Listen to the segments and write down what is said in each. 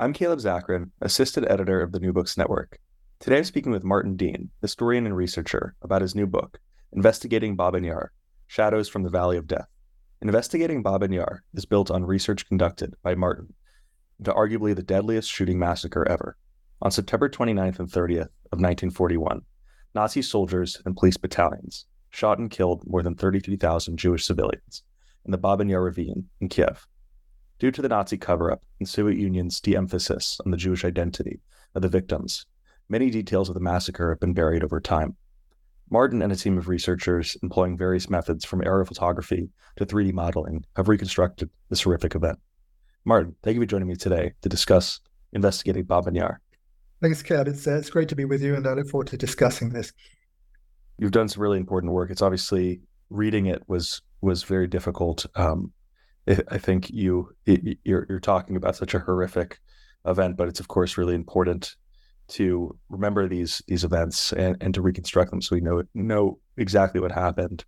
I'm Caleb Zakarin, Assistant Editor of the New Books Network. Today I'm speaking with Martin Dean, historian and researcher, about his new book, Investigating Babyn Yar Shadows from the Valley of Death. Investigating Babyn Yar is built on research conducted by Martin into arguably the deadliest shooting massacre ever. On September 29th and 30th of 1941, Nazi soldiers and police battalions shot and killed more than 33,000 Jewish civilians in the Babyn Yar ravine in Kiev. Due to the Nazi cover up and Soviet Union's de emphasis on the Jewish identity of the victims, many details of the massacre have been buried over time. Martin and a team of researchers employing various methods from aerial photography to 3D modeling have reconstructed this horrific event. Martin, thank you for joining me today to discuss investigating Babyn Yar. Thanks, Kat. It's, uh, it's great to be with you, and I look forward to discussing this. You've done some really important work. It's obviously reading it was was very difficult. Um, I think you you're you're talking about such a horrific event, but it's of course really important to remember these these events and, and to reconstruct them so we know know exactly what happened.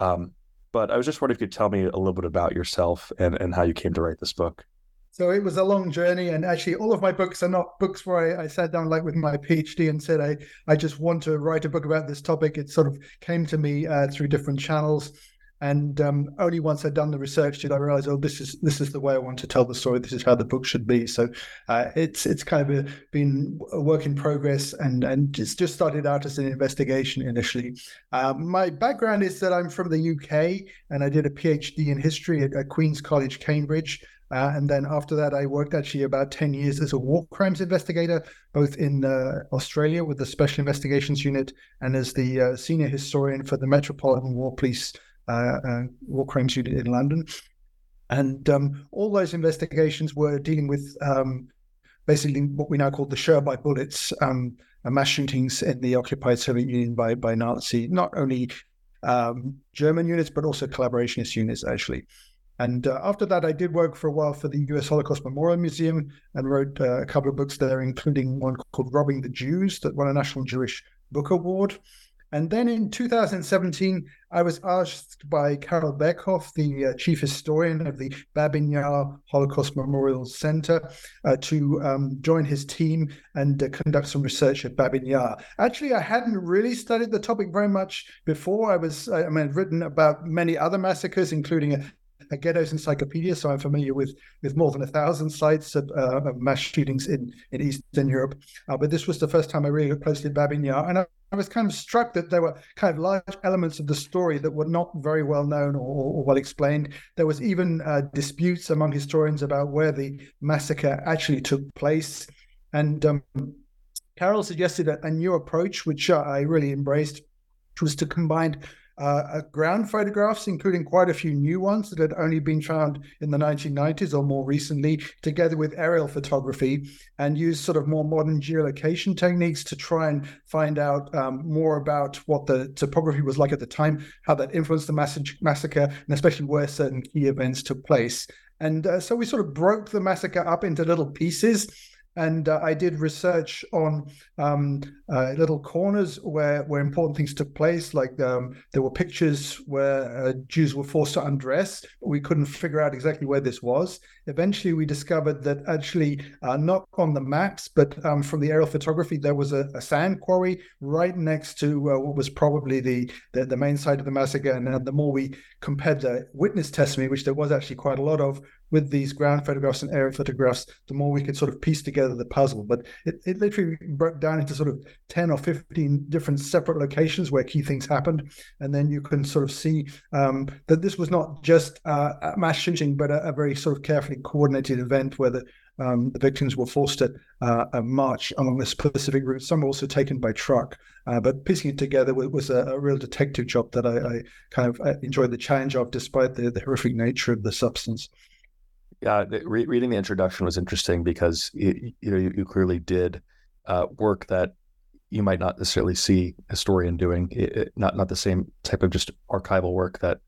Um, but I was just wondering if you could tell me a little bit about yourself and, and how you came to write this book. So it was a long journey, and actually, all of my books are not books where I, I, sat down like with my PhD and said, "I I just want to write a book about this topic." It sort of came to me uh, through different channels. And um, only once I'd done the research did I realize, oh, this is this is the way I want to tell the story. This is how the book should be. So uh, it's it's kind of a, been a work in progress, and and it's just started out as an investigation initially. Uh, my background is that I'm from the UK, and I did a PhD in history at, at Queen's College, Cambridge. Uh, and then after that, I worked actually about 10 years as a war crimes investigator, both in uh, Australia with the Special Investigations Unit and as the uh, senior historian for the Metropolitan War Police uh, uh, war crimes unit in London. And um, all those investigations were dealing with um, basically what we now call the Shoah by bullets, um, mass shootings in the occupied Soviet Union by by Nazi, not only um, German units but also collaborationist units actually. And uh, after that, I did work for a while for the U.S. Holocaust Memorial Museum and wrote uh, a couple of books there, including one called "Robbing the Jews" that won a National Jewish Book Award. And then in 2017, I was asked by Karel Berkhoff, the uh, chief historian of the Babyn Yar Holocaust Memorial Center, uh, to um, join his team and uh, conduct some research at Babyn Yar. Actually, I hadn't really studied the topic very much before. I was, I mean, I'd written about many other massacres, including a a ghettos encyclopedia, so I'm familiar with with more than a thousand sites of, uh, of mass shootings in in Eastern Europe. Uh, but this was the first time I really looked closely at Babyn Yar, and I, I was kind of struck that there were kind of large elements of the story that were not very well known or, or well explained. There was even uh, disputes among historians about where the massacre actually took place. And um, Karel suggested a, a, new approach, which I really embraced, which was to combine uh, ground photographs, including quite a few new ones that had only been found in the 1990s or more recently, together with aerial photography, and use sort of more modern geolocation techniques to try and find out um, more about what the topography was like at the time, how that influenced the massacre, and especially where certain key events took place. And uh, so we sort of broke the massacre up into little pieces and uh, I did research on um, uh, little corners where where important things took place. Like um, there were pictures where uh, Jews were forced to undress. We couldn't figure out exactly where this was. Eventually, we discovered that actually uh, not on the maps, but um, from the aerial photography, there was a, a sand quarry right next to uh, what was probably the, the, the main site of the massacre. And the more we compared the witness testimony, which there was actually quite a lot of, with these ground photographs and aerial photographs, the more we could sort of piece together the puzzle. But it, it literally broke down into sort of 10 or 15 different separate locations where key things happened. And then you can sort of see um, that this was not just uh, mass shooting, but a, a, very sort of carefully coordinated event where the um, the victims were forced to uh, march along a specific route. Some were also taken by truck. Uh, but piecing it together was, was a, a, real detective job that I, I kind of uh, enjoyed the challenge of, despite the, the horrific nature of the substance. Yeah, re- reading the introduction was interesting because you, you know you, you clearly did uh, work that you might not necessarily see a historian doing. It, it, not not the same type of just archival work that,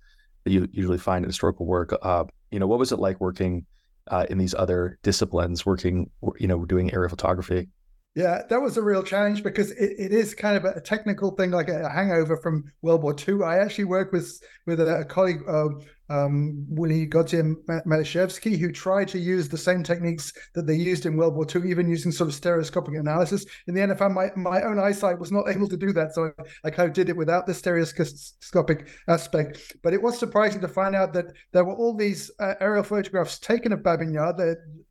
that you usually find in historical work. Uh, you know, what was it like working uh, in these other disciplines, working you know doing aerial photography? Yeah, that was a real challenge because it, it is kind of a technical thing, like a, hangover from World War II. I actually worked with with a, colleague, uh, um, Willy Godziej Malishevsky, who tried to use the same techniques that they used in World War II, even using sort of stereoscopic analysis. In the end, my, my own eyesight was not able to do that. So I, I kind of did it without the stereoscopic aspect. But it was surprising to find out that there were all these uh, aerial photographs taken of Babyn Yar.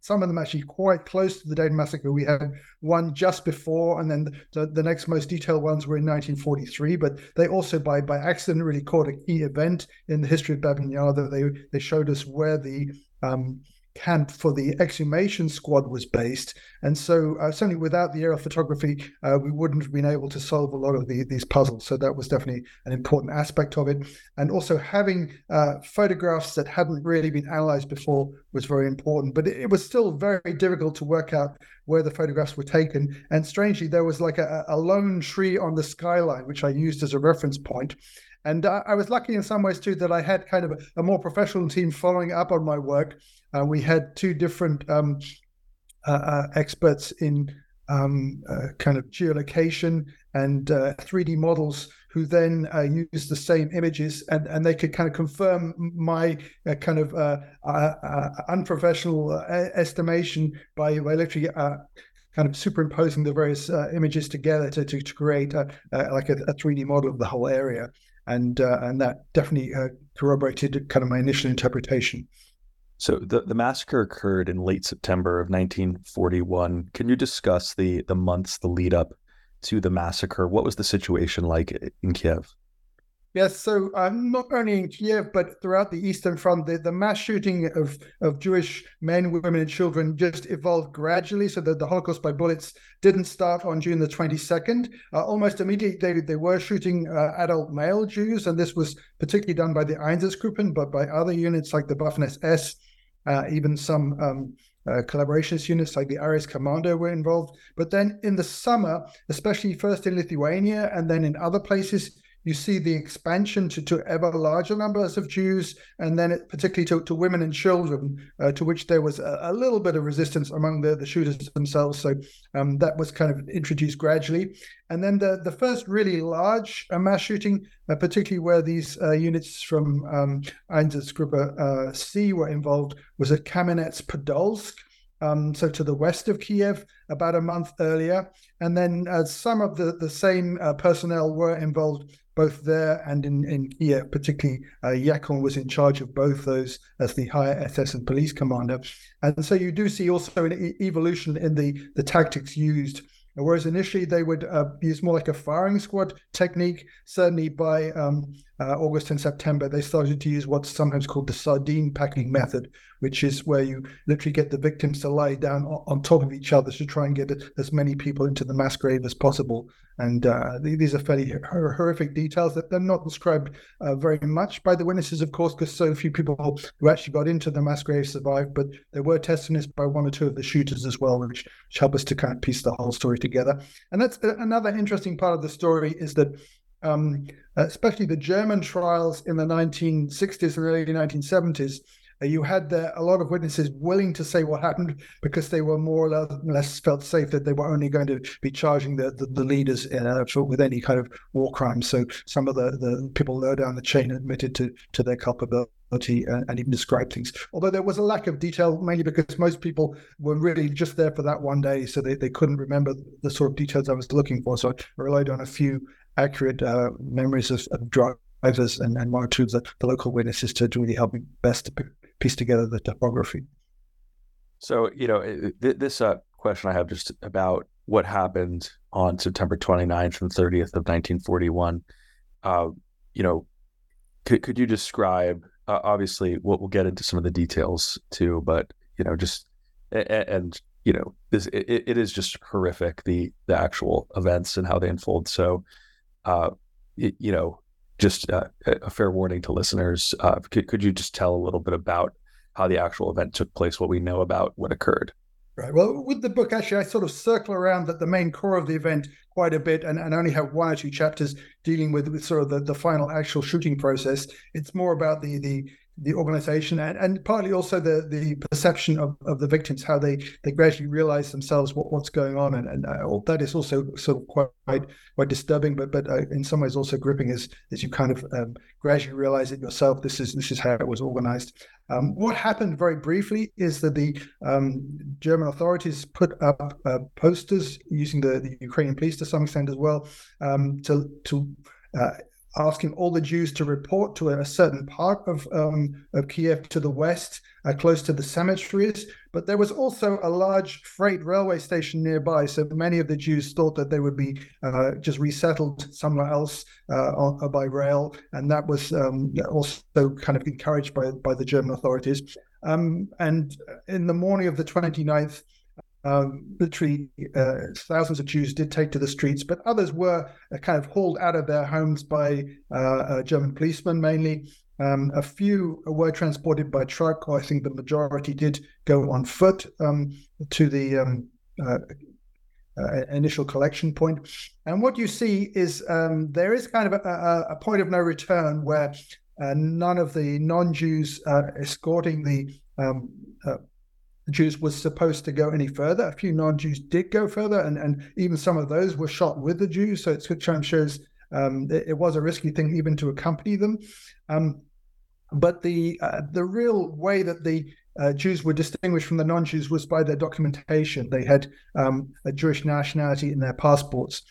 Some of them actually quite close to the Dayton massacre. We had one just before, and then the, the next most detailed ones were in 1943. But they also, by by accident, really caught a key event in the history of Babyn Yar that they they showed us where the um, camp for the exhumation squad was based. And so, uh, certainly without the aerial photography, uh, we wouldn't have been able to solve a lot of the, these puzzles. So, that was definitely an important aspect of it. And also, having uh, photographs that hadn't really been analyzed before was very important. But it, it, was still very difficult to work out where the photographs were taken. And strangely, there was like a, a lone tree on the skyline, which I used as a reference point. And uh, I was lucky in some ways too that I had kind of a, a more professional team following up on my work. Uh, we had two different um, uh, uh experts in um, uh, kind of geolocation and 3D uh, models who then uh, used the same images and, and they could kind of confirm my uh, kind of uh, unprofessional estimation by, by literally kind of superimposing the various images together to, to, to create a, like a, a, 3D model of the whole area and uh, and that definitely uh, corroborated kind of my initial interpretation. So the, the massacre occurred in late September of 1941. Can you discuss the the months, the lead up to the massacre? What was the situation like in Kiev? Yes, so um, not only in Kiev, but throughout the Eastern Front, the, the mass shooting of, of Jewish men, women, and children just evolved gradually so that the Holocaust by bullets didn't start on June the 22nd. Uh, almost immediately, they, they were shooting uh, adult male Jews, and this was particularly done by the Einsatzgruppen, but by other units like the Waffen uh, even some um, uh, collaborationist units like the Arajs Kommando were involved. But then in the summer, especially first in Lithuania and then in other places, you see the expansion to, to ever larger numbers of Jews, and then it, particularly to, to women and children, uh, to which there was a, a, little bit of resistance among the, the shooters themselves. So um, that was kind of introduced gradually. And then the, the first really large uh, mass shooting, uh, particularly where these uh, units from um, Einsatzgruppe uh, C were involved, was at Kamenets Podolsk. Um, so to the west of Kiev, about a month earlier. And then uh, some of the, the same uh, personnel were involved both there and in, in Kiev, particularly uh, Jeckeln was in charge of both those as the higher SS and police commander. And so you do see also an evolution in the, the tactics used. Whereas initially they would uh, use more like a firing squad technique, certainly by um, uh, August and September, they started to use what's sometimes called the sardine packing method, which is where you literally get the victims to lie down on top of each other to try and get as many people into the mass grave as possible. And uh, these are fairly horrific details that they're not described uh, very much by the witnesses, of course, because so few people who actually got into the mass grave survived. But there were testimonies by one or two of the shooters as well, which, which help us to kind of piece the whole story together. And that's uh, another interesting part of the story is that um, especially the German trials in the 1960s and early 1970s, uh, you had a lot of witnesses willing to say what happened because they were more or less felt safe that they were only going to be charging the, the, the leaders uh, with any kind of war crimes. So some of the, the people lower down the chain admitted to, to their culpability. And, and even described things. Although there was a lack of detail, mainly because most people were really just there for that one day, so they, they couldn't remember the sort of details I was looking for. So I relied on a few accurate uh, memories of, of drivers and, and of the, the local witnesses to really help me best piece together the topography. So, you know, th- this uh, question I have just about what happened on September 29th and 30th of 1941. Uh, you know, could, could you describe, uh, obviously, we'll, we'll get into some of the details too, but, you know, just, and, and you know, this, it, it is just horrific, the, the actual events and how they unfold. So, uh, it, you know, just uh, a fair warning to listeners. Uh, could, could you just tell a little bit about how the actual event took place, what we know about what occurred. Right. Well, with the book, actually, I sort of circle around that the main core of the event quite a bit and, and only have one or two chapters dealing with, with sort of the, the final actual shooting process. It's more about the the the organization and, and partly also the the perception of, of the victims, how they they gradually realize themselves what, what's going on, and, and uh, that is also sort of quite quite disturbing, but but uh, in some ways also gripping as as you kind of um, gradually realize it yourself. This is this is how it was organized. Um, what happened very briefly is that the um, German authorities put up uh, posters using the, the Ukrainian police to some extent as well um, to to uh, asking all the Jews to report to a certain part of um, of Kiev to the west, uh, close to the cemeteries. But there was also a large freight railway station nearby, so many of the Jews thought that they would be uh, just resettled somewhere else uh, on, uh, by rail, and that was um, also kind of encouraged by by the German authorities. Um, and in the morning of the 29th, um, literally, uh, thousands of Jews did take to the streets, but others were uh, kind of hauled out of their homes by uh, German policemen mainly. Um, a few were transported by truck, or I think the majority did go on foot um, to the um, uh, uh, initial collection point. And what you see is um, there is kind of a, a, point of no return where uh, none of the non Jews escorting the um, Jews was supposed to go any further. A few non-Jews did go further, and, and even some of those were shot with the Jews. So it kind of shows um, it, it, was a risky thing even to accompany them. Um, but the uh, the real way that the uh, Jews were distinguished from the non-Jews was by their documentation. They had um, a Jewish nationality in their passports,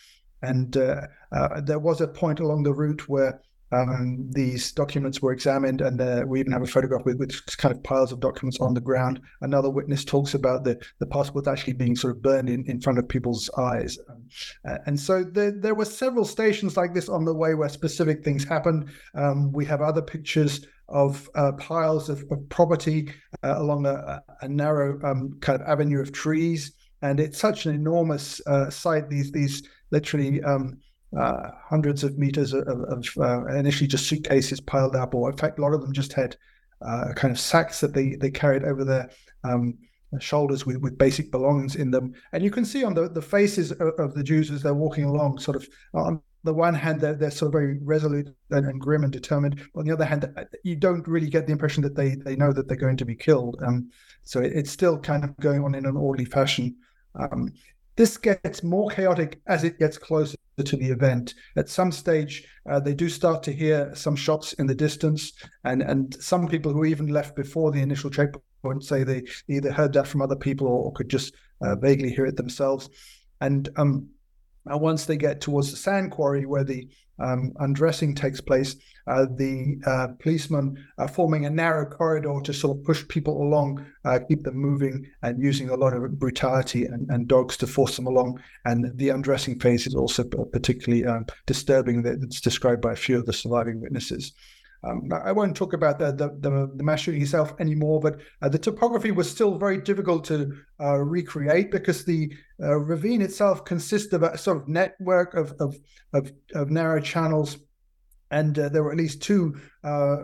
and uh, uh there was a point along the route where um, these documents were examined, and uh, we even have a photograph with, with kind of piles of documents on the ground. Another witness talks about the the passport actually being sort of burned in, in front of people's eyes, um, uh, and so there there were several stations like this on the way where specific things happened. Um, we have other pictures of uh, piles of, of property uh, along a, a narrow um, kind of avenue of trees, and it's such an enormous uh, site. These these literally um, uh, hundreds of meters of, of uh, initially just suitcases piled up, or in fact, a lot of them just had uh, kind of sacks that they they carried over their um, shoulders with, with basic belongings in them. And you can see on the, the faces of, of, the Jews as they're walking along, sort of on the one hand, they're, they're sort of very resolute and, and grim and determined. On the other hand, uh, you don't really get the impression that they, they know that they're going to be killed. Um, so it, it's still kind of going on in an orderly fashion. Um, this gets more chaotic as it gets closer to the event. At some stage, uh, they do start to hear some shots in the distance, and and some people who even left before the initial checkpoint say they either heard that from other people or, or could just uh, vaguely hear it themselves. And um, once they get towards the sand quarry where the um, undressing takes place, uh, the uh, policemen are forming a narrow corridor to sort of push people along, uh, keep them moving, and using a lot of brutality and, and, dogs to force them along. And the undressing phase is also particularly um, disturbing. That's described by a few of the surviving witnesses. Um, I won't talk about the, the, the, the mass shooting itself anymore, but uh, the topography was still very difficult to uh, recreate because the uh, ravine itself consists of a sort of network of, of, of, of narrow channels. And uh, there were at least two uh,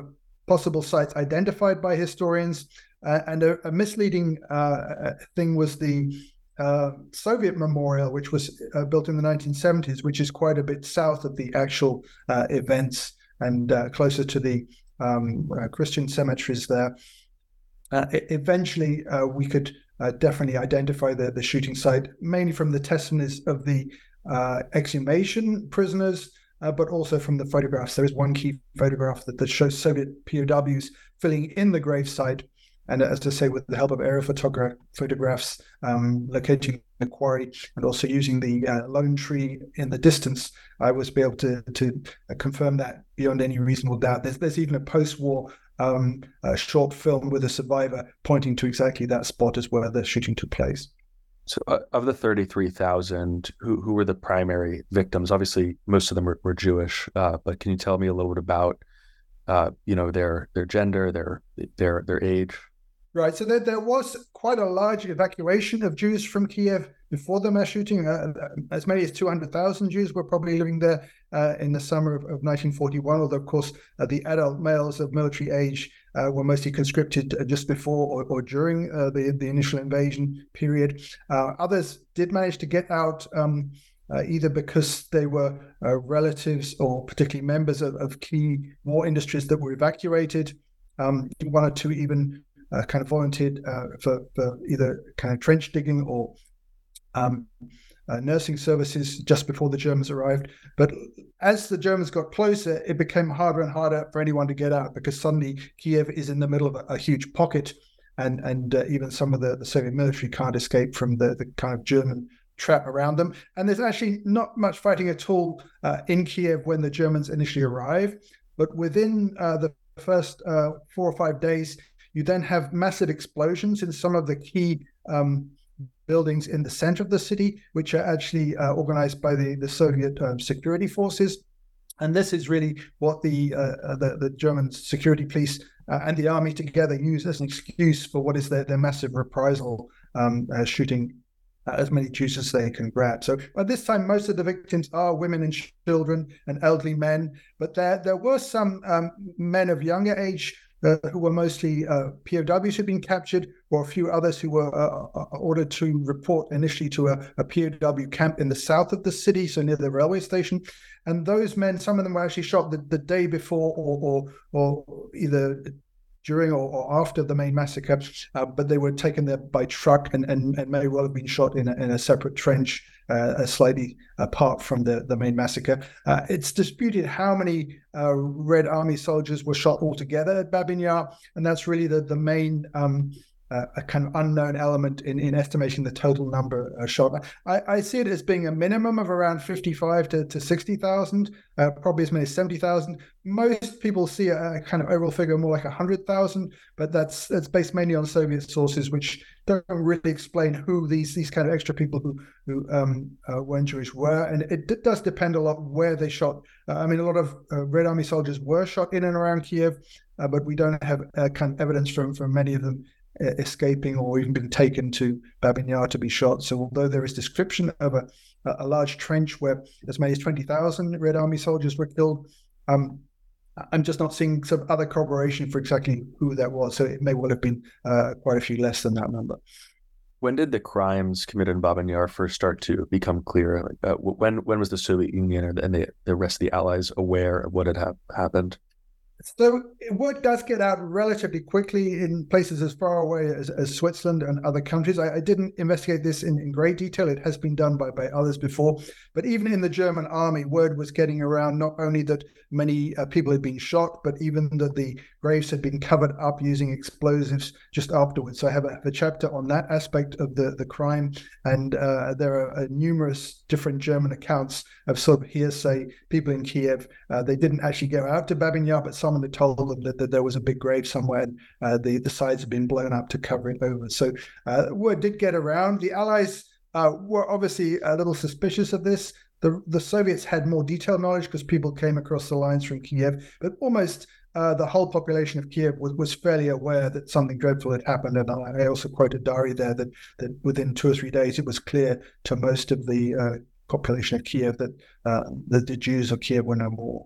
possible sites identified by historians. Uh, and a, a misleading thing was the uh, Soviet memorial, which was uh, built in the 1970s, which is quite a bit south of the actual uh, events and uh, closer to the um, uh, Christian cemeteries there. Uh, eventually, uh, we could uh, definitely identify the, the shooting site, mainly from the testimonies of the uh, exhumation prisoners, but also from the photographs. There is one key photograph that, that shows Soviet POWs filling in the gravesite and as I say, with the help of aerial photogra- photographs, um, locating the quarry and also using the uh, lone tree in the distance, I was able to to uh, confirm that beyond any reasonable doubt. There's there's even a post-war um, a short film with a survivor pointing to exactly that spot as where the shooting took place. So, uh, of the 33,000, who, who were the primary victims? Obviously, most of them were, were Jewish, uh, but can you tell me a little bit about, uh, you know, their their gender, their their their age? Right. So there, there was quite a large evacuation of Jews from Kiev before the mass shooting. Uh, uh as many as 200,000 Jews were probably living there uh, in the summer of, of 1941, although, of course, uh, the adult males of military age uh, were mostly conscripted just before or, or during uh, the, the initial invasion period. Uh, others did manage to get out. Um, uh, either because they were uh, relatives or particularly members of, of, key war industries that were evacuated. Um, one or two even uh, kind of volunteered uh, for, for, either kind of trench digging or um, uh, nursing services just before the Germans arrived. But as the Germans got closer, it became harder and harder for anyone to get out because suddenly Kiev is in the middle of a, a huge pocket. And, and uh, even some of the, the Soviet military can't escape from the, the kind of German trap around them. And there's actually not much fighting at all uh, in Kiev when the Germans initially arrive. But within uh, the first uh, four or five days, you then have massive explosions in some of the key um, buildings in the center of the city, which are actually uh, organized by the, the Soviet um, security forces. And this is really what the, uh, the, the German security police uh, and the army together use as an excuse for what is their, their massive reprisal um, shooting uh, as many Jews as they can grab. So by this time, most of the victims are women and children and elderly men, but there there were some um, men of younger age uh, who were mostly uh, POWs who'd been captured, or a few others who were uh, ordered to report initially to a, a, POW camp in the south of the city, so near the railway station. And those men, some of them were actually shot the, the day before, or, or, or either during or, or after the main massacre, uh, but they were taken there by truck and, and, and may well have been shot in a, in a separate trench, uh, slightly apart from the, the main massacre. Uh, it's disputed how many uh, Red Army soldiers were shot altogether at Babyn Yar, and that's really the, the main um, uh, a kind of unknown element in, in estimating the total number uh, shot. I, I, see it as being a minimum of around 55 to, to 60,000, uh, probably as many as 70,000. Most people see a, a, kind of overall figure more like 100,000, but that's that's based mainly on Soviet sources, which don't really explain who these these kind of extra people who who um, uh, weren't Jewish were. And it d- does depend a lot where they shot. Uh, I mean, a lot of uh, Red Army soldiers were shot in and around Kiev. but we don't have kind of evidence from, from many of them escaping or even being taken to Babyn Yar to be shot. So although there is description of a, a large trench where as many as 20,000 Red Army soldiers were killed, um, I'm just not seeing some other corroboration for exactly who that was. So it may well have been uh, quite a few less than that number. When did the crimes committed in Babyn Yar first start to become clear? Like, uh, when when was the Soviet Union and the, the rest of the Allies aware of what had ha- happened? So word does get out relatively quickly in places as far away as, as Switzerland and other countries. I, I didn't investigate this in, in, great detail. It has been done by, by others before. But even in the German army, word was getting around not only that many uh, people had been shot, but even that the graves had been covered up using explosives just afterwards. So I have a, a chapter on that aspect of the, the crime. And uh, there are uh, numerous different German accounts of sort of hearsay. People in Kiev, uh, they didn't actually go out to Babyn Yar, but someone had told them that, that there was a big grave somewhere and uh, the, the sides had been blown up to cover it over. So uh, word did get around. The Allies uh, were obviously a little suspicious of this. The, the Soviets had more detailed knowledge because people came across the lines from Kiev, but almost uh, the whole population of Kiev was, was fairly aware that something dreadful had happened. And I also quoted Dari there that, that within two or three days it was clear to most of the uh, population of Kiev that, uh, that the Jews of Kiev were no more.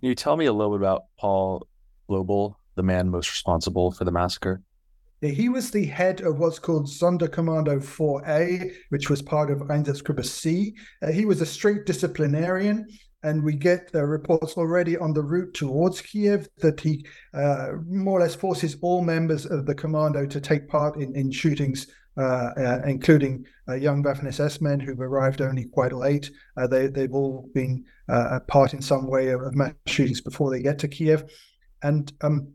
Can you tell me a little bit about Paul Blobel, the man most responsible for the massacre? He was the head of what's called Sonderkommando 4A, which was part of Einsatzgruppe C. Uh, he was a strict disciplinarian, and we get uh, reports already on the route towards Kiev that he uh, more or less forces all members of the commando to take part in, in shootings, including uh, young Waffen SS men who've arrived only quite late. they, they've all been a part in some way of, of mass shootings before they get to Kiev. And um,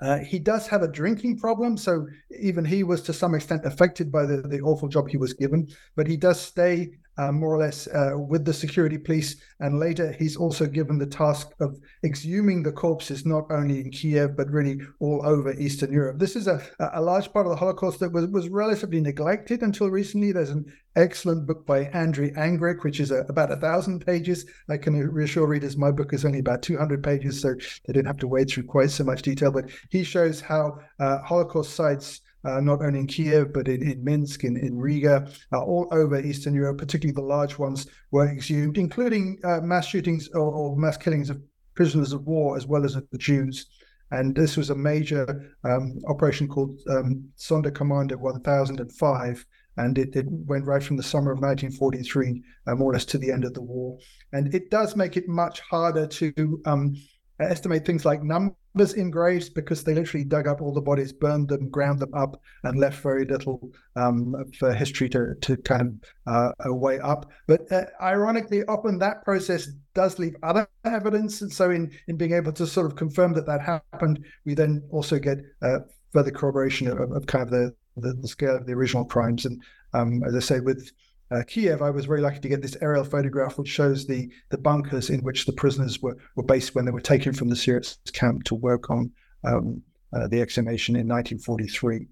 uh, he does have a drinking problem, so even he was to some extent affected by the, the awful job he was given. But he does stay uh, more or less uh, with the security police. And later, he's also given the task of exhuming the corpses not only in Kiev but really all over Eastern Europe. This is a, a large part of the Holocaust that was, was relatively neglected until recently. There's an excellent book by Andrej Angrick, which is a, about a thousand pages. I can reassure readers my book is only about 200 pages, so they didn't have to wade through quite so much detail. But he shows how uh, Holocaust sites uh, not only in Kiev, but in, in Minsk, in, in Riga, uh, all over Eastern Europe, particularly the large ones, were exhumed, including uh, mass shootings or, or, mass killings of prisoners of war as well as of the Jews. And this was a major um, operation called um, Sonderkommando 1005. And it, it, went right from the summer of 1943, uh, more or less to the end of the war. And it does make it much harder to um, estimate things like numbers in graves because they literally dug up all the bodies, burned them, ground them up, and left very little um, for history to, to kind of uh, weigh up. But uh, ironically, often that process does leave other evidence. And so, in, in being able to sort of confirm that that happened, we then also get uh, further corroboration of, of, kind of the, the, the, scale of the original crimes. And um, as I say, with uh, Kiev, I was very lucky to get this aerial photograph, which shows the the bunkers in which the prisoners were, were based when they were taken from the Syrets camp to work on um, uh, the exhumation in 1943.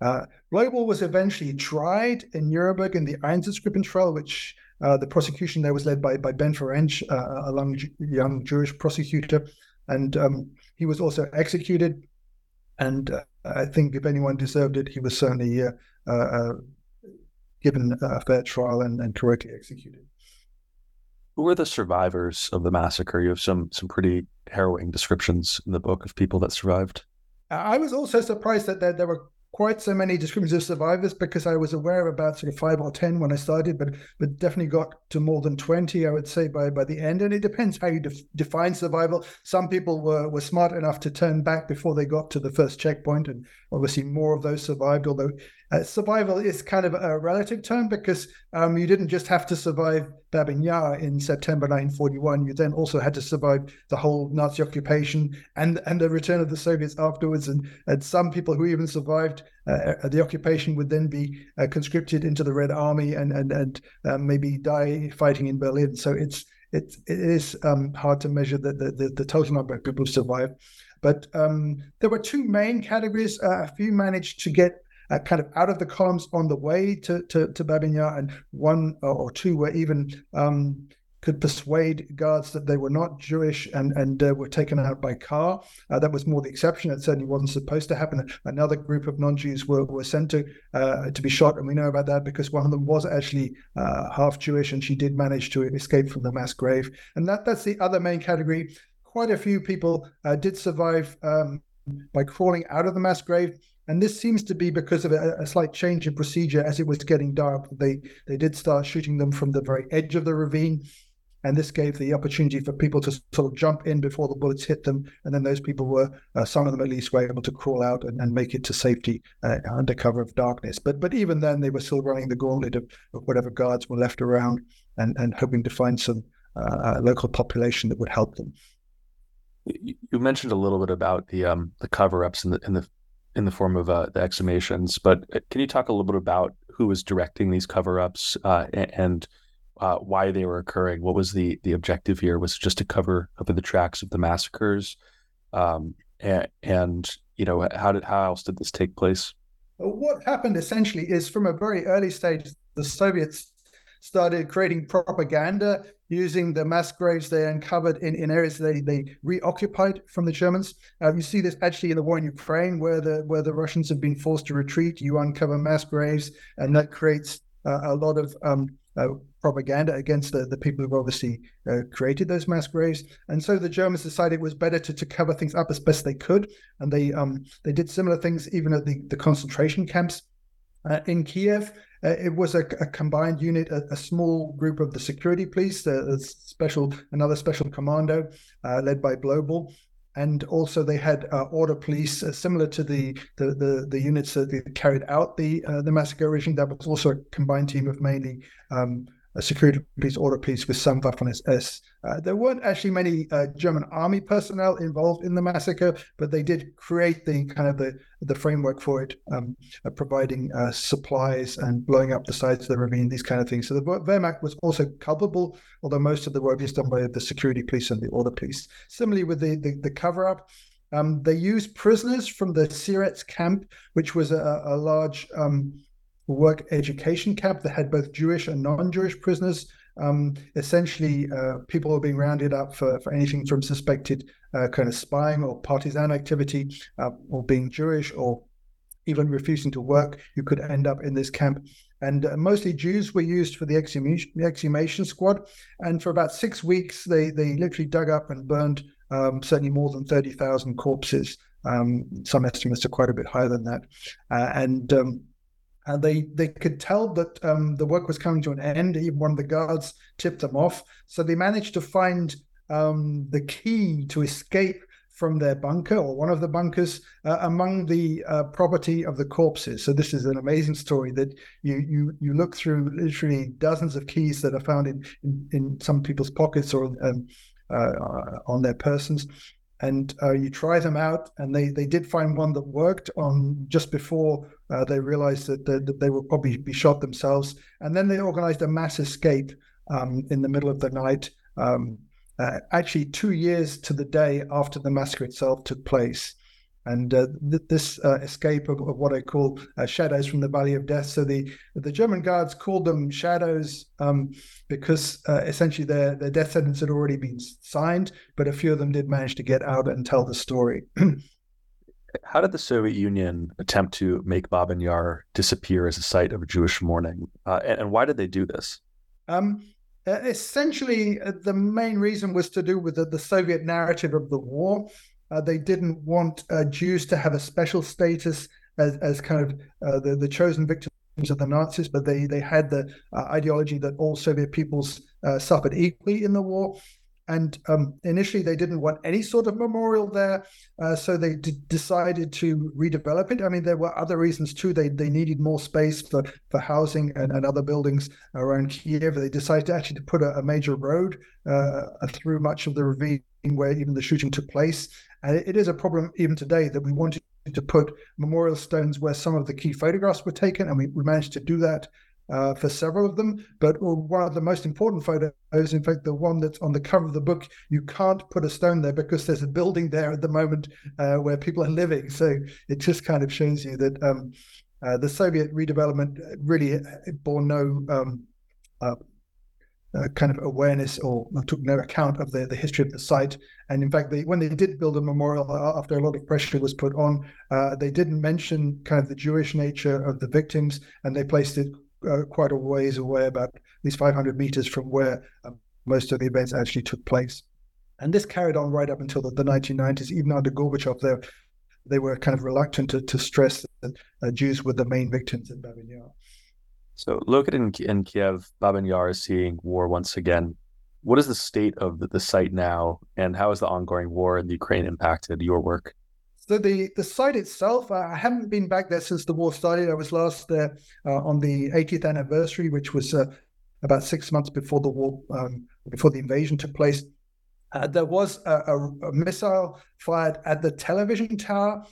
Uh, Blobel was eventually tried in Nuremberg in the Einsatzgruppen trial, which uh, the prosecution there was led by, by Ben Ferencz, uh, a young Jewish prosecutor, and um, he was also executed. And uh, I think if anyone deserved it, he was certainly uh, uh, given a fair trial and, and correctly executed. Who were the survivors of the massacre? You have some some pretty harrowing descriptions in the book of people that survived. I was also surprised that there, there were quite so many descriptions of survivors because I was aware of about sort of five or ten when I started, but but definitely got to more than twenty, I would say, by by the end. And it depends how you def- define survival. Some people were were smart enough to turn back before they got to the first checkpoint, and obviously more of those survived. Although uh, survival is kind of a relative term because um, you didn't just have to survive Babyn Yar in September 1941. You then also had to survive the whole Nazi occupation and and the return of the Soviets afterwards. And, and some people who even survived uh, uh the occupation would then be uh, conscripted into the Red Army and and and um, maybe die fighting in Berlin. So it's it, it is um, hard to measure the, the, the, total number of people who survived. But um, there were two main categories. Uh, a few managed to get uh, kind of out of the columns on the way to to, to Babyn and one or two were even um, could persuade guards that they were not Jewish and and uh, were taken out by car. Uh, that was more the exception. It certainly wasn't supposed to happen. Another group of non-Jews were, were sent to uh, to be shot, and we know about that because one of them was actually uh, half Jewish, and she did manage to escape from the mass grave. And that that's the other main category. Quite a few people uh, did survive um, by crawling out of the mass grave. And this seems to be because of a, a, slight change in procedure as it was getting dark. They they did start shooting them from the very edge of the ravine, and this gave the opportunity for people to sort of jump in before the bullets hit them. And then those people were, uh, some of them at least, were able to crawl out and, and make it to safety uh, under cover of darkness. But but even then, they were still running the gauntlet of, of whatever guards were left around, and and hoping to find some uh, local population that would help them. You mentioned a little bit about the um, the cover ups in the in the in the form of uh, the exhumations. But uh, can you talk a little bit about who was directing these cover ups uh, and uh, why they were occurring? What was the the objective here? Was it just to cover up the tracks of the massacres? Um, and, and, you know, how did how else did this take place? What happened essentially is from a very early stage, the Soviets started creating propaganda using the mass graves they uncovered in, in areas they, they reoccupied from the Germans. Uh, you see this actually in the war in Ukraine, where the where the Russians have been forced to retreat. You uncover mass graves, and that creates uh, a lot of um, uh, propaganda against the, the people who've obviously uh, created those mass graves. And so the Germans decided it was better to, to cover things up as best they could. And they um, they did similar things even at the, the concentration camps uh, in Kiev. Uh, it was a, a combined unit, a, a, small group of the security police, uh, a special another special commando uh, led by Blobel, and also they had uh, order police uh, similar to the, the the, the units that carried out the uh, the massacre regime. That was also a combined team of mainly um, a security police, order police with some Waffen SS. Uh, there weren't actually many uh, German army personnel involved in the massacre, but they did create the kind of the, the framework for it, um, uh, providing uh, supplies and blowing up the sides of the ravine, these kind of things. So the Wehrmacht was also culpable, although most of the work is done by the security police and the order police. Similarly with the, the, the cover up, um, they used prisoners from the Syrets camp, which was a, a large um, work education camp that had both Jewish and non-Jewish prisoners. Um, essentially, uh, people were being rounded up for, for anything from suspected uh, kind of spying or partisan activity, uh, or being Jewish, or even refusing to work. You could end up in this camp. And uh, mostly Jews were used for the exhumation, the exhumation squad. And for about six weeks, they they literally dug up and burned um, certainly more than 30,000 corpses. Um, some estimates are quite a bit higher than that. Uh, and um, and they they could tell that um, the work was coming to an end. Even one of the guards tipped them off. So they managed to find um, the key to escape from their bunker or one of the bunkers uh, among the uh, property of the corpses. So this is an amazing story that you you you look through literally dozens of keys that are found in in, in some people's pockets or um, uh, on their persons. And uh, you try them out, and they, they did find one that worked on just before uh, they realized that, that, they would probably be shot themselves. And then they organized a mass escape um, in the middle of the night. Um, uh, actually two years to the day after the massacre itself took place. And uh, th- this uh, escape of, of, what I call uh, shadows from the Valley of Death. So the the German guards called them shadows um, because uh, essentially their their death sentence had already been signed, but a few of them did manage to get out and tell the story. How did the Soviet Union attempt to make Babyn Yar disappear as a site of Jewish mourning, uh, and, and, why did they do this? Um, essentially, uh, the main reason was to do with the, the Soviet narrative of the war. Uh, they didn't want uh, Jews to have a special status as, as kind of uh, the, the chosen victims of the Nazis, but they, they had the uh, ideology that all Soviet peoples suffered equally in the war. And um, initially, they didn't want any sort of memorial there, uh, so they d- decided to redevelop it. I mean, there were other reasons too. They they needed more space for, for housing and, and other buildings around Kiev. They decided to actually to put a, a major road uh, through much of the ravine where even the shooting took place. And it is a problem even today that we wanted to put memorial stones where some of the key photographs were taken, and we, we managed to do that uh, for several of them. But one of the most important photos, in fact, the one that's on the cover of the book, you can't put a stone there because there's a building there at the moment uh, where people are living. So it just kind of shows you that um, uh, the Soviet redevelopment really bore no um, uh, uh, kind of awareness or took no account of the, the history of the site. And in fact, they, when they did build a memorial uh, after a lot of pressure was put on, uh, they didn't mention kind of the Jewish nature of the victims, and they placed it uh, quite a ways away, about at least 500 meters from where uh, most of the events actually took place. And this carried on right up until the, the 1990s. Even under Gorbachev, they, they were kind of reluctant to, to stress that uh, Jews were the main victims in Babyn Yar. So, located in, in Kiev, Babyn Yar is seeing war once again. What is the state of the, the site now, and how has the ongoing war in the Ukraine impacted your work? So the the site itself, uh, I haven't been back there since the war started. I was last there uh, on the 80th anniversary, which was uh, about six months before the war, um, before the invasion took place. Uh, there was a, a, a, missile fired at the television tower,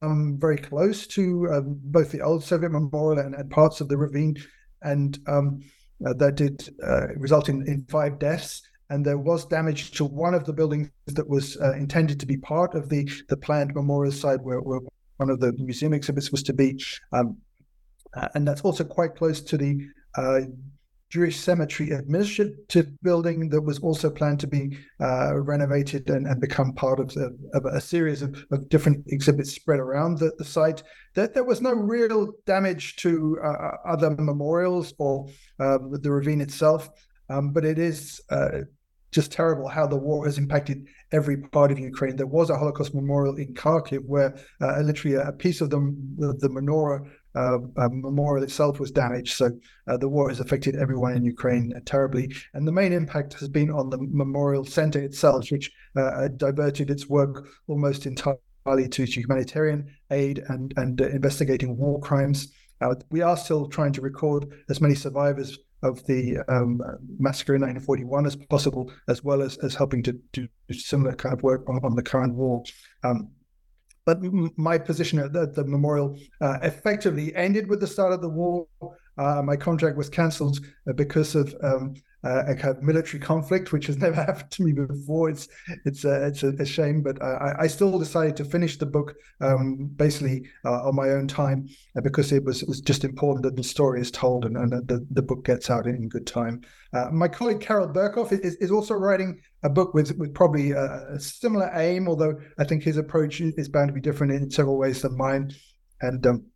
um, very close to um, both the old Soviet memorial and, and parts of the ravine, and um, uh, that did uh, result in, in five deaths and there was damage to one of the buildings that was uh, intended to be part of the the planned memorial site where, where one of the museum exhibits was to be. Um, uh, and that's also quite close to the uh, Jewish Cemetery Administrative Building that was also planned to be uh, renovated and, and, become part of, the, of a series of, of, different exhibits spread around the, the site. That there was no real damage to uh, other memorials or um, the ravine itself, um, but it is uh, just terrible how the war has impacted every part of Ukraine. There was a Holocaust memorial in Kharkiv where uh, literally a piece of the, the, menorah uh, uh, memorial itself was damaged. So uh, the war has affected everyone in Ukraine terribly. And the main impact has been on the memorial center itself, which uh, diverted its work almost entirely to humanitarian aid and, and uh, investigating war crimes. we are still trying to record as many survivors of the um, massacre in 1941 as possible, as well as, as helping to do similar kind of work on, on the current war. Um, but my position at the, the memorial uh, effectively ended with the start of the war. Uh, my contract was cancelled uh, because of um, uh, a kind of military conflict, which has never happened to me before. It's it's a, it's a, a shame, but I, I, still decided to finish the book um, basically uh, on my own time uh, because it was it was just important that the story is told and, and the, the book gets out in, good time. Uh, my colleague Karel Berkhoff is, is also writing a book with with probably a, a, similar aim, although I think his approach is bound to be different in several ways than mine. And um,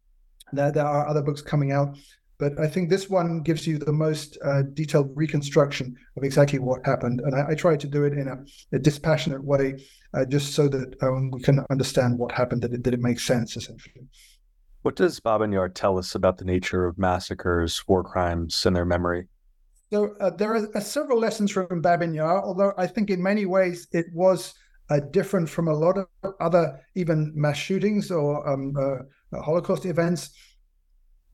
there, there are other books coming out. But I think this one gives you the most uh, detailed reconstruction of exactly what happened. And I, I try to do it in a, a dispassionate way, uh, just so that um, we can understand what happened, that it, that it makes sense, essentially. What does Babyn Yar tell us about the nature of massacres, war crimes, and their memory? So uh, there are uh, several lessons from Babyn Yar, although I think in many ways it was uh, different from a lot of other even mass shootings or um, uh, Holocaust events.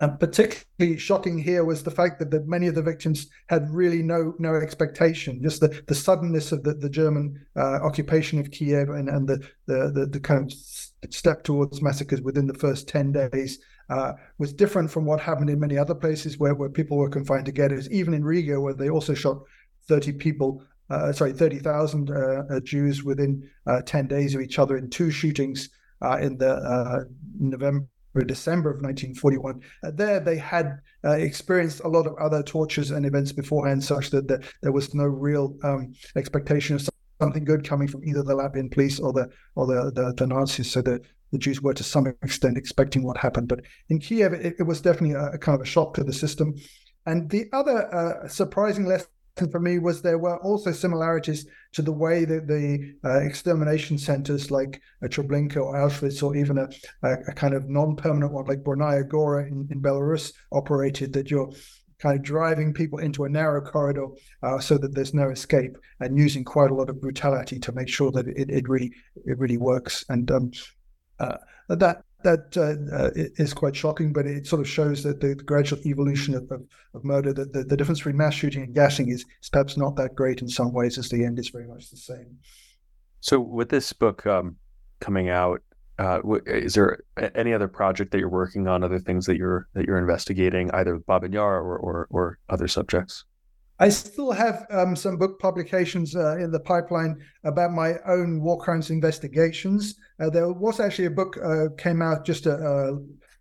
And particularly shocking here was the fact that, that many of the victims had really no no expectation. Just the, the suddenness of the, the German uh, occupation of Kiev and, and the, the, the, the kind of step towards massacres within the first 10 days uh, was different from what happened in many other places where, where people were confined to ghettos, even in Riga, where they also shot 30 people, uh, sorry, 30,000 uh, uh, Jews within uh, 10 days of each other in two shootings in the November December of 1941. Uh, there, they had uh, experienced a lot of other tortures and events beforehand, such that, that there was no real um, expectation of something good coming from either the Latvian police or the or the, the, the Nazis. So the, the Jews were to some extent expecting what happened. But in Kiev, it, it was definitely a, a, kind of a shock to the system. And the other uh, surprising lesson for me was there were also similarities to the way that the uh, extermination centers like uh, Treblinka or Auschwitz or even a, a, a kind of non-permanent one like Bronnaya Gora in, in, Belarus operated that you're kind of driving people into a narrow corridor uh, so that there's no escape and using quite a lot of brutality to make sure that it, it really it really works. And um, uh, that that uh, uh, is quite shocking, but it sort of shows that the, gradual evolution of, of, of murder, that the, the, difference between mass shooting and gassing is, is, perhaps not that great in some ways, as the end is very much the same. So, with this book um, coming out, uh, is there any other project that you're working on, other things that you're that you're investigating, either with Babyn Yar or, or, or other subjects? I still have um, some book publications uh, in the pipeline about my own war crimes investigations. Uh, there was actually a book uh, came out just uh,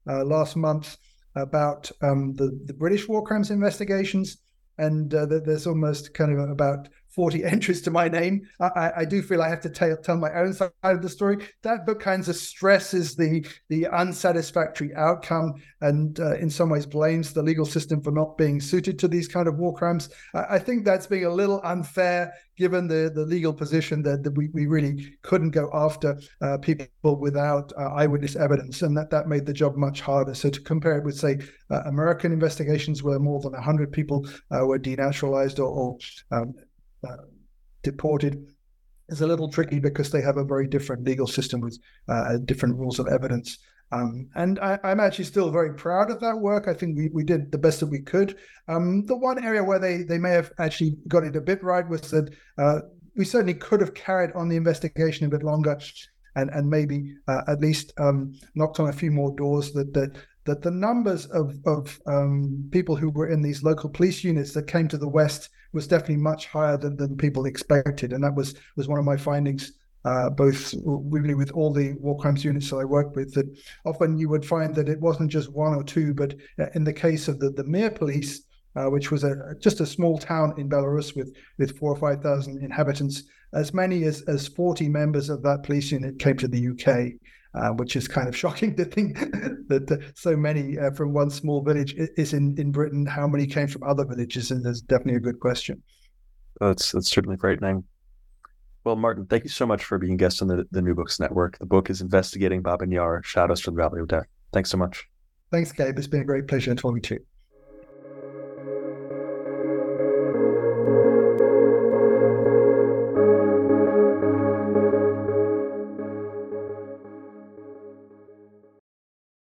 uh, last month about um, the the British war crimes investigations, and uh, there's almost kind of about 40 entries to my name. I, I do feel I have to tell, tell my own side of the story. That book kind of stresses the the unsatisfactory outcome and uh, in some ways blames the legal system for not being suited to these kind of war crimes. I, I think that's being a little unfair given the, the legal position that, that we, we really couldn't go after uh, people without uh, eyewitness evidence, and that, that made the job much harder. So to compare it with, say, uh, American investigations where more than 100 people uh, were denaturalized or, or um, uh, deported is a little tricky because they have a very different legal system with uh, different rules of evidence. Um, and I, am actually still very proud of that work. I think we, we did the best that we could. Um, the one area where they, they may have actually got it a bit right was that uh, we certainly could have carried on the investigation a bit longer and, and maybe uh, at least um, knocked on a few more doors that, that that the numbers of, of um, people who were in these local police units that came to the West was definitely much higher than, than people expected. And that was, was one of my findings, uh, both really with all the war crimes units that I worked with, that often you would find that it wasn't just one or two, but uh, in the case of the, the Mir police, uh, which was a, just a small town in Belarus with, with four or 5,000 inhabitants, as many as, as 40 members of that police unit came to the UK uh, which is kind of shocking to think that uh, so many uh, from one small village is in, in Britain. How many came from other villages? And that's definitely a good question. That's that's certainly frightening. Well, Martin, thank you so much for being a guest on the, the New Books Network. The book is Investigating Babyn Yar, Shadows from the Valley of Death. Thanks so much. Thanks, Gabe. It's been a great pleasure talking to you.